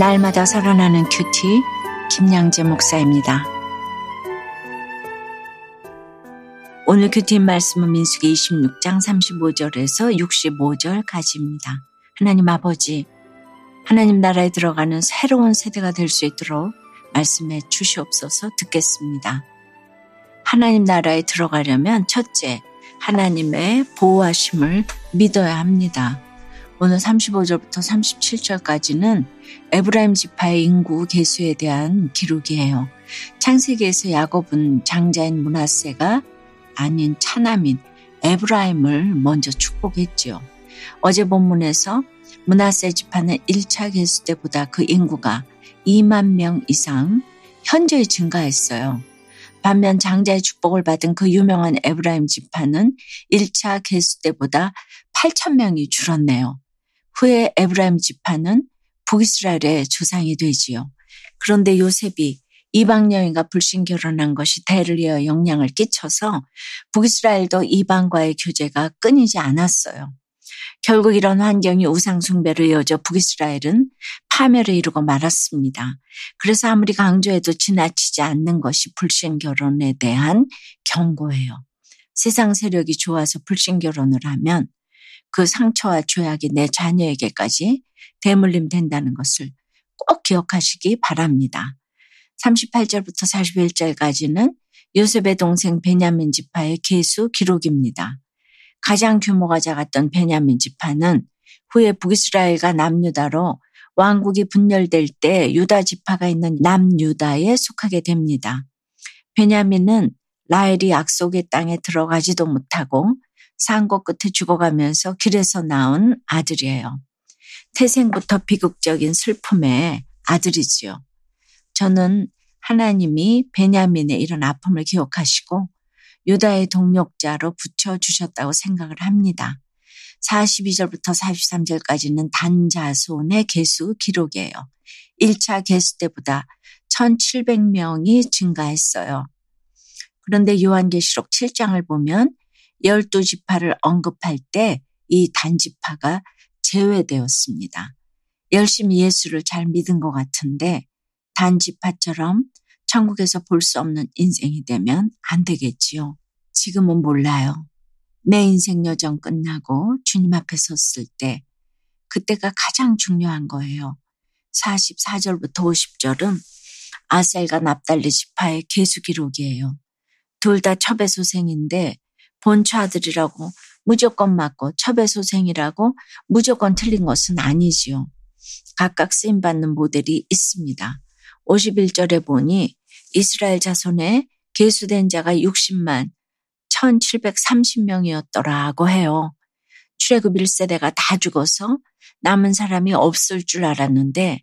날마다 살아나는 큐티 김양재 목사입니다. 오늘 큐티 말씀은 민수기 26장 35절에서 65절까지입니다. 하나님 아버지, 하나님 나라에 들어가는 새로운 세대가 될 수 있도록 말씀해 주시옵소서 듣겠습니다. 하나님 나라에 들어가려면 첫째, 하나님의 보호하심을 믿어야 합니다. 오늘 35절부터 37절까지는 에브라임 지파의 인구 계수에 대한 기록이에요. 창세기에서 야곱은 장자인 므낫세가 아닌 차남인 에브라임을 먼저 축복했지요. 어제 본문에서 므낫세 지파는 1차 계수 때보다 그 인구가 2만 명 이상 현저히 증가했어요. 반면 장자의 축복을 받은 그 유명한 에브라임 지파는 1차 개수 때보다 8천 명이 줄었네요. 후에 에브라임 지파는 북이스라엘의 조상이 되지요. 그런데 요셉이 이방 여인과 불신 결혼한 것이 대를 이어 영향을 끼쳐서 북이스라엘도 이방과의 교제가 끊이지 않았어요. 결국 이런 환경이 우상숭배로 이어져 북이스라엘은 파멸을 이루고 말았습니다. 그래서 아무리 강조해도 지나치지 않는 것이 불신 결혼에 대한 경고예요. 세상 세력이 좋아서 불신 결혼을 하면 그 상처와 죄악이 내 자녀에게까지 대물림 된다는 것을 꼭 기억하시기 바랍니다. 38절부터 41절까지는 요셉의 동생 베냐민 지파의 계수 기록입니다. 가장 규모가 작았던 베냐민 지파는 후에 북이스라엘과 남유다로 왕국이 분열될 때 유다 지파가 있는 남유다에 속하게 됩니다. 베냐민은 라헬이 약속의 땅에 들어가지도 못하고 산고 끝에 죽어가면서 길에서 낳은 아들이에요. 태생부터 비극적인 슬픔의 아들이지요. 저는 하나님이 베냐민의 이런 아픔을 기억하시고 유다의 동력자로 붙여주셨다고 생각을 합니다. 42절부터 43절까지는 단자손의 개수 기록이에요. 1차 개수 때보다 1700명이 증가했어요. 그런데 요한계시록 7장을 보면 열두 지파를 언급할 때 이 단지파가 제외되었습니다. 열심히 예수를 잘 믿은 것 같은데 단지파처럼 천국에서 볼 수 없는 인생이 되면 안 되겠지요. 지금은 몰라요. 내 인생 여정 끝나고 주님 앞에 섰을 때 그때가 가장 중요한 거예요. 44절부터 50절은 아셀과 납달리 지파의 계수 기록이에요. 둘 다 첩의 소생인데 본처 아들이라고 무조건 맞고 첩의소생이라고 무조건 틀린 것은 아니지요. 각각 쓰임받는 모델이 있습니다. 51절에 보니 이스라엘 자손에 계수된 자가 60만 1730명이었더라고 해요. 출애굽 1세대가 다 죽어서 남은 사람이 없을 줄 알았는데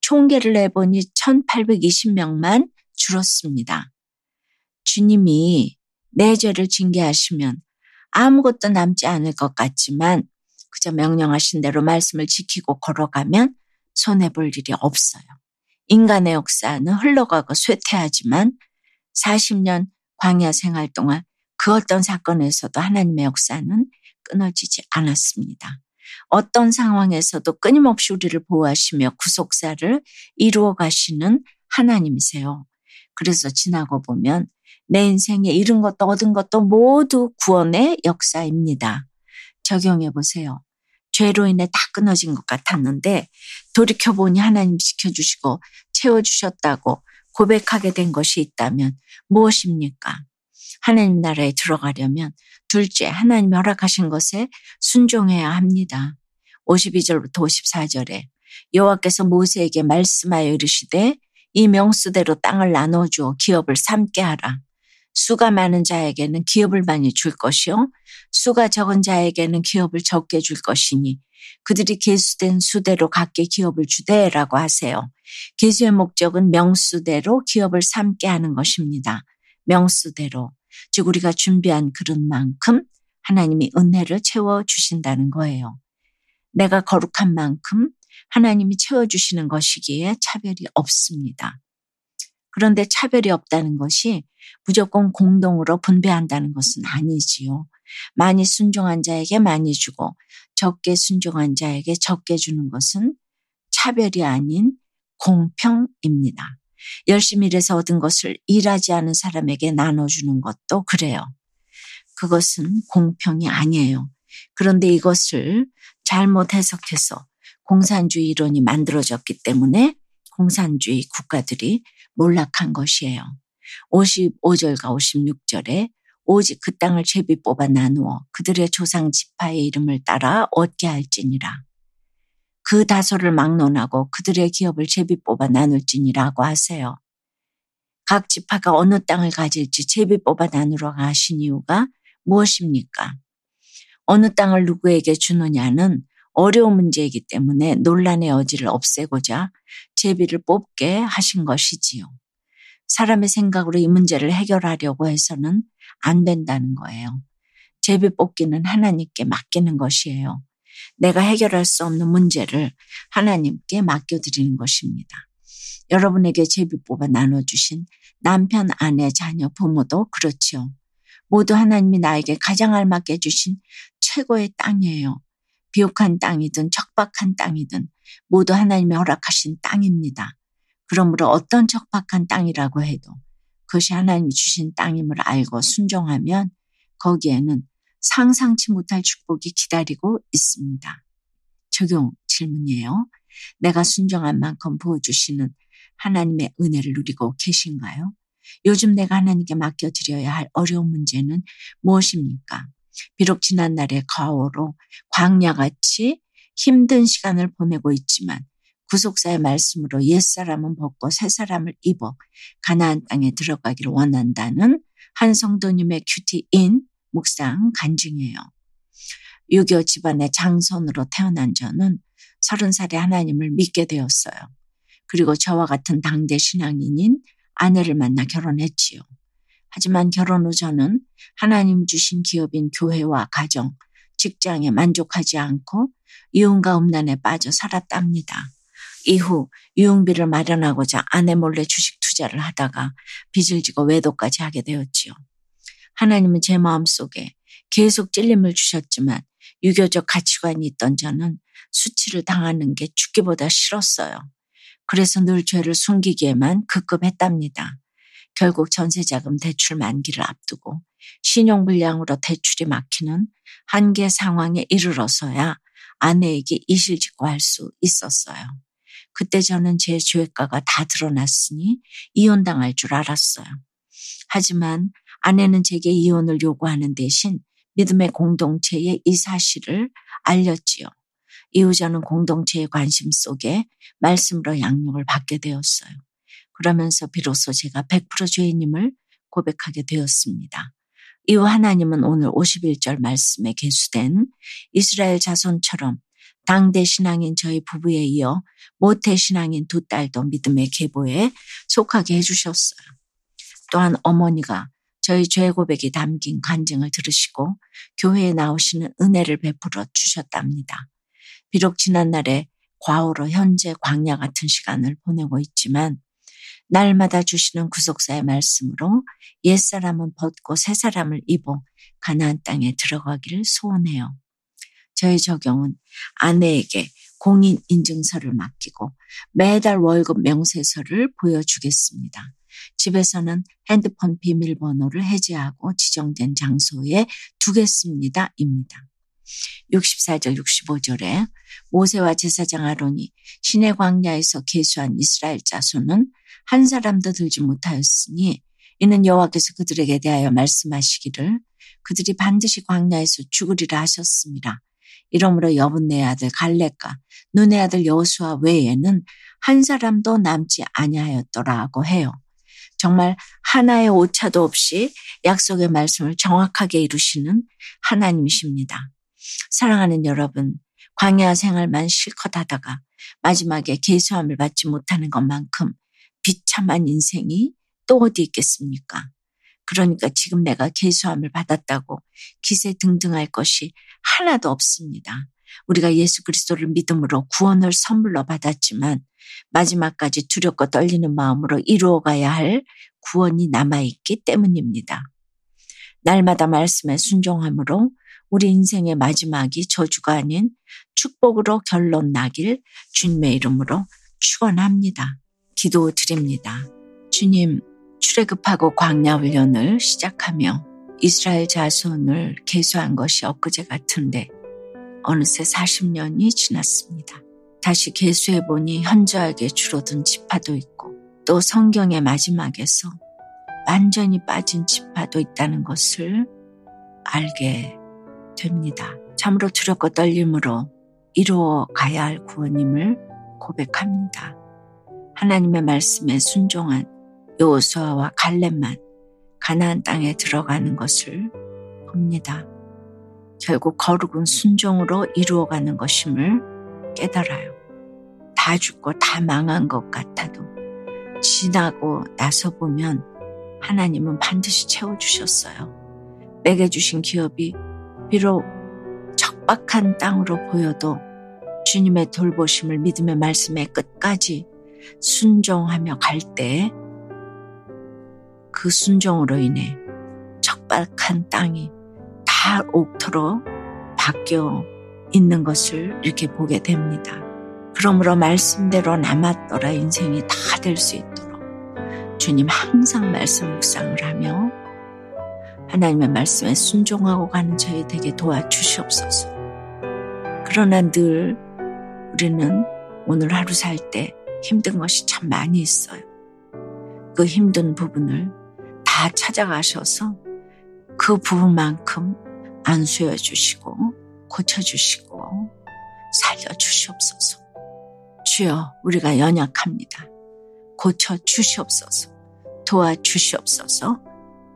총계를 내보니 1820명만 줄었습니다. 주님이 내 죄를 징계하시면 아무것도 남지 않을 것 같지만 그저 명령하신 대로 말씀을 지키고 걸어가면 손해볼 일이 없어요. 인간의 역사는 흘러가고 쇠퇴하지만 40년 광야 생활 동안 그 어떤 사건에서도 하나님의 역사는 끊어지지 않았습니다. 어떤 상황에서도 끊임없이 우리를 보호하시며 구속사를 이루어 가시는 하나님이세요. 그래서 지나고 보면 내 인생에 잃은 것도 얻은 것도 모두 구원의 역사입니다. 적용해 보세요. 죄로 인해 다 끊어진 것 같았는데 돌이켜보니 하나님 지켜주시고 채워주셨다고 고백하게 된 것이 있다면 무엇입니까? 하나님 나라에 들어가려면 둘째 하나님 허락하신 것에 순종해야 합니다. 52절부터 54절에 여호와께서 모세에게 말씀하여 이르시되 이 명수대로 땅을 나눠주어 기업을 삼게 하라. 수가 많은 자에게는 기업을 많이 줄 것이요. 수가 적은 자에게는 기업을 적게 줄 것이니 그들이 계수된 수대로 각기 기업을 주되라고 하세요. 계수의 목적은 명수대로 기업을 삼게 하는 것입니다. 명수대로. 즉 우리가 준비한 그릇만큼 하나님이 은혜를 채워 주신다는 거예요. 내가 거룩한 만큼 하나님이 채워 주시는 것이기에 차별이 없습니다. 그런데 차별이 없다는 것이 무조건 공동으로 분배한다는 것은 아니지요. 많이 순종한 자에게 많이 주고 적게 순종한 자에게 적게 주는 것은 차별이 아닌 공평입니다. 열심히 일해서 얻은 것을 일하지 않은 사람에게 나눠주는 것도 그래요. 그것은 공평이 아니에요. 그런데 이것을 잘못 해석해서 공산주의 이론이 만들어졌기 때문에 공산주의 국가들이 몰락한 것이에요. 55절과 56절에 오직 그 땅을 제비 뽑아 나누어 그들의 조상 지파의 이름을 따라 얻게 할지니라. 그 다소를 막론하고 그들의 기업을 제비 뽑아 나눌지니라고 하세요. 각 지파가 어느 땅을 가질지 제비 뽑아 나누러 가신 이유가 무엇입니까? 어느 땅을 누구에게 주느냐는 어려운 문제이기 때문에 논란의 여지를 없애고자 제비를 뽑게 하신 것이지요. 사람의 생각으로 이 문제를 해결하려고 해서는 안 된다는 거예요. 제비 뽑기는 하나님께 맡기는 것이에요. 내가 해결할 수 없는 문제를 하나님께 맡겨드리는 것입니다. 여러분에게 제비 뽑아 나눠주신 남편, 아내, 자녀, 부모도 그렇지요. 모두 하나님이 나에게 가장 알맞게 주신 최고의 땅이에요. 비옥한 땅이든 척박한 땅이든 모두 하나님이 허락하신 땅입니다. 그러므로 어떤 척박한 땅이라고 해도 그것이 하나님이 주신 땅임을 알고 순종하면 거기에는 상상치 못할 축복이 기다리고 있습니다. 적용 질문이에요. 내가 순종한 만큼 부어주시는 하나님의 은혜를 누리고 계신가요? 요즘 내가 하나님께 맡겨드려야 할 어려운 문제는 무엇입니까? 비록 지난 날의 과오로 광야같이 힘든 시간을 보내고 있지만 구속사의 말씀으로 옛사람은 벗고 새사람을 입어 가나안 땅에 들어가기를 원한다는 한 성도님의 큐티인 묵상 간증이에요. 유교 집안의 장손으로 태어난 저는 서른 살에 하나님을 믿게 되었어요. 그리고 저와 같은 당대 신앙인인 아내를 만나 결혼했지요. 하지만 결혼 후 저는 하나님 주신 기업인 교회와 가정, 직장에 만족하지 않고 이혼과 음란에 빠져 살았답니다. 이후 유흥비를 마련하고자 아내 몰래 주식 투자를 하다가 빚을 지고 외도까지 하게 되었지요. 하나님은 제 마음 속에 계속 찔림을 주셨지만 유교적 가치관이 있던 저는 수치를 당하는 게 죽기보다 싫었어요. 그래서 늘 죄를 숨기기에만 급급했답니다. 결국 전세자금 대출 만기를 앞두고 신용불량으로 대출이 막히는 한계 상황에 이르러서야 아내에게 이실직고 할 수 있었어요. 그때 저는 제 죄가가 다 드러났으니 이혼당할 줄 알았어요. 하지만 아내는 제게 이혼을 요구하는 대신 믿음의 공동체에 이 사실을 알렸지요. 이후 저는 공동체의 관심 속에 말씀으로 양육을 받게 되었어요. 그러면서 비로소 제가 100% 죄인임을 고백하게 되었습니다. 이후 하나님은 오늘 51절 말씀에 계수된 이스라엘 자손처럼 당대 신앙인 저희 부부에 이어 모태 신앙인 두 딸도 믿음의 계보에 속하게 해주셨어요. 또한 어머니가 저희 죄 고백이 담긴 간증을 들으시고 교회에 나오시는 은혜를 베풀어 주셨답니다. 비록 지난날에 과오로 현재 광야 같은 시간을 보내고 있지만 날마다 주시는 구속사의 말씀으로 옛사람은 벗고 새사람을 입어 가나안 땅에 들어가기를 소원해요. 저희 적용은 아내에게 공인 인증서를 맡기고 매달 월급 명세서를 보여주겠습니다. 집에서는 핸드폰 비밀번호를 해제하고 지정된 장소에 두겠습니다. 입니다. 64절 65절에 모세와 제사장 아론이 시내 광야에서 계수한 이스라엘 자손은 한 사람도 들지 못하였으니 이는 여호와께서 그들에게 대하여 말씀하시기를 그들이 반드시 광야에서 죽으리라 하셨습니다. 이러므로 여분네 아들 갈렙과 눈의 아들 여호수아 외에는 한 사람도 남지 아니하였더라고 해요. 정말 하나의 오차도 없이 약속의 말씀을 정확하게 이루시는 하나님이십니다. 사랑하는 여러분, 광야 생활만 실컷 하다가 마지막에 개수함을 받지 못하는 것만큼 비참한 인생이 또 어디 있겠습니까? 그러니까 지금 내가 개수함을 받았다고 기세 등등할 것이 하나도 없습니다. 우리가 예수 그리스도를 믿음으로 구원을 선물로 받았지만 마지막까지 두렵고 떨리는 마음으로 이루어가야 할 구원이 남아있기 때문입니다. 날마다 말씀에 순종함으로 우리 인생의 마지막이 저주가 아닌 축복으로 결론 나길 주님의 이름으로 축원합니다. 기도 드립니다. 주님, 출애굽하고 광야 훈련을 시작하며 이스라엘 자손을 개수한 것이 엊그제 같은데 어느새 40년이 지났습니다. 다시 개수해 보니 현저하게 줄어든 지파도 있고 또 성경의 마지막에서 완전히 빠진 지파도 있다는 것을 알게 됩니다. 참으로 두렵고 떨림으로 이루어 가야 할 구원임을 고백합니다. 하나님의 말씀에 순종한 여호수아와 갈렙만 가나안 땅에 들어가는 것을 봅니다. 결국 거룩은 순종으로 이루어가는 것임을 깨달아요. 다 죽고 다 망한 것 같아도 지나고 나서 보면 하나님은 반드시 채워주셨어요. 매겨주신 기업이 비록 척박한 땅으로 보여도 주님의 돌보심을 믿음의 말씀에 끝까지 순종하며 갈 때 그 순종으로 인해 척박한 땅이 다 옥토로 바뀌어 있는 것을 이렇게 보게 됩니다. 그러므로 말씀대로 남았더라 인생이 다 될 수 있도록 주님 항상 말씀 묵상을 하며 하나님의 말씀에 순종하고 가는 저희 되게 도와주시옵소서. 그러나 늘 우리는 오늘 하루 살 때 힘든 것이 참 많이 있어요. 그 힘든 부분을 다 찾아가셔서 그 부분만큼 안수해 주시고 고쳐 주시고 살려 주시옵소서. 주여 우리가 연약합니다. 고쳐 주시옵소서. 도와 주시옵소서.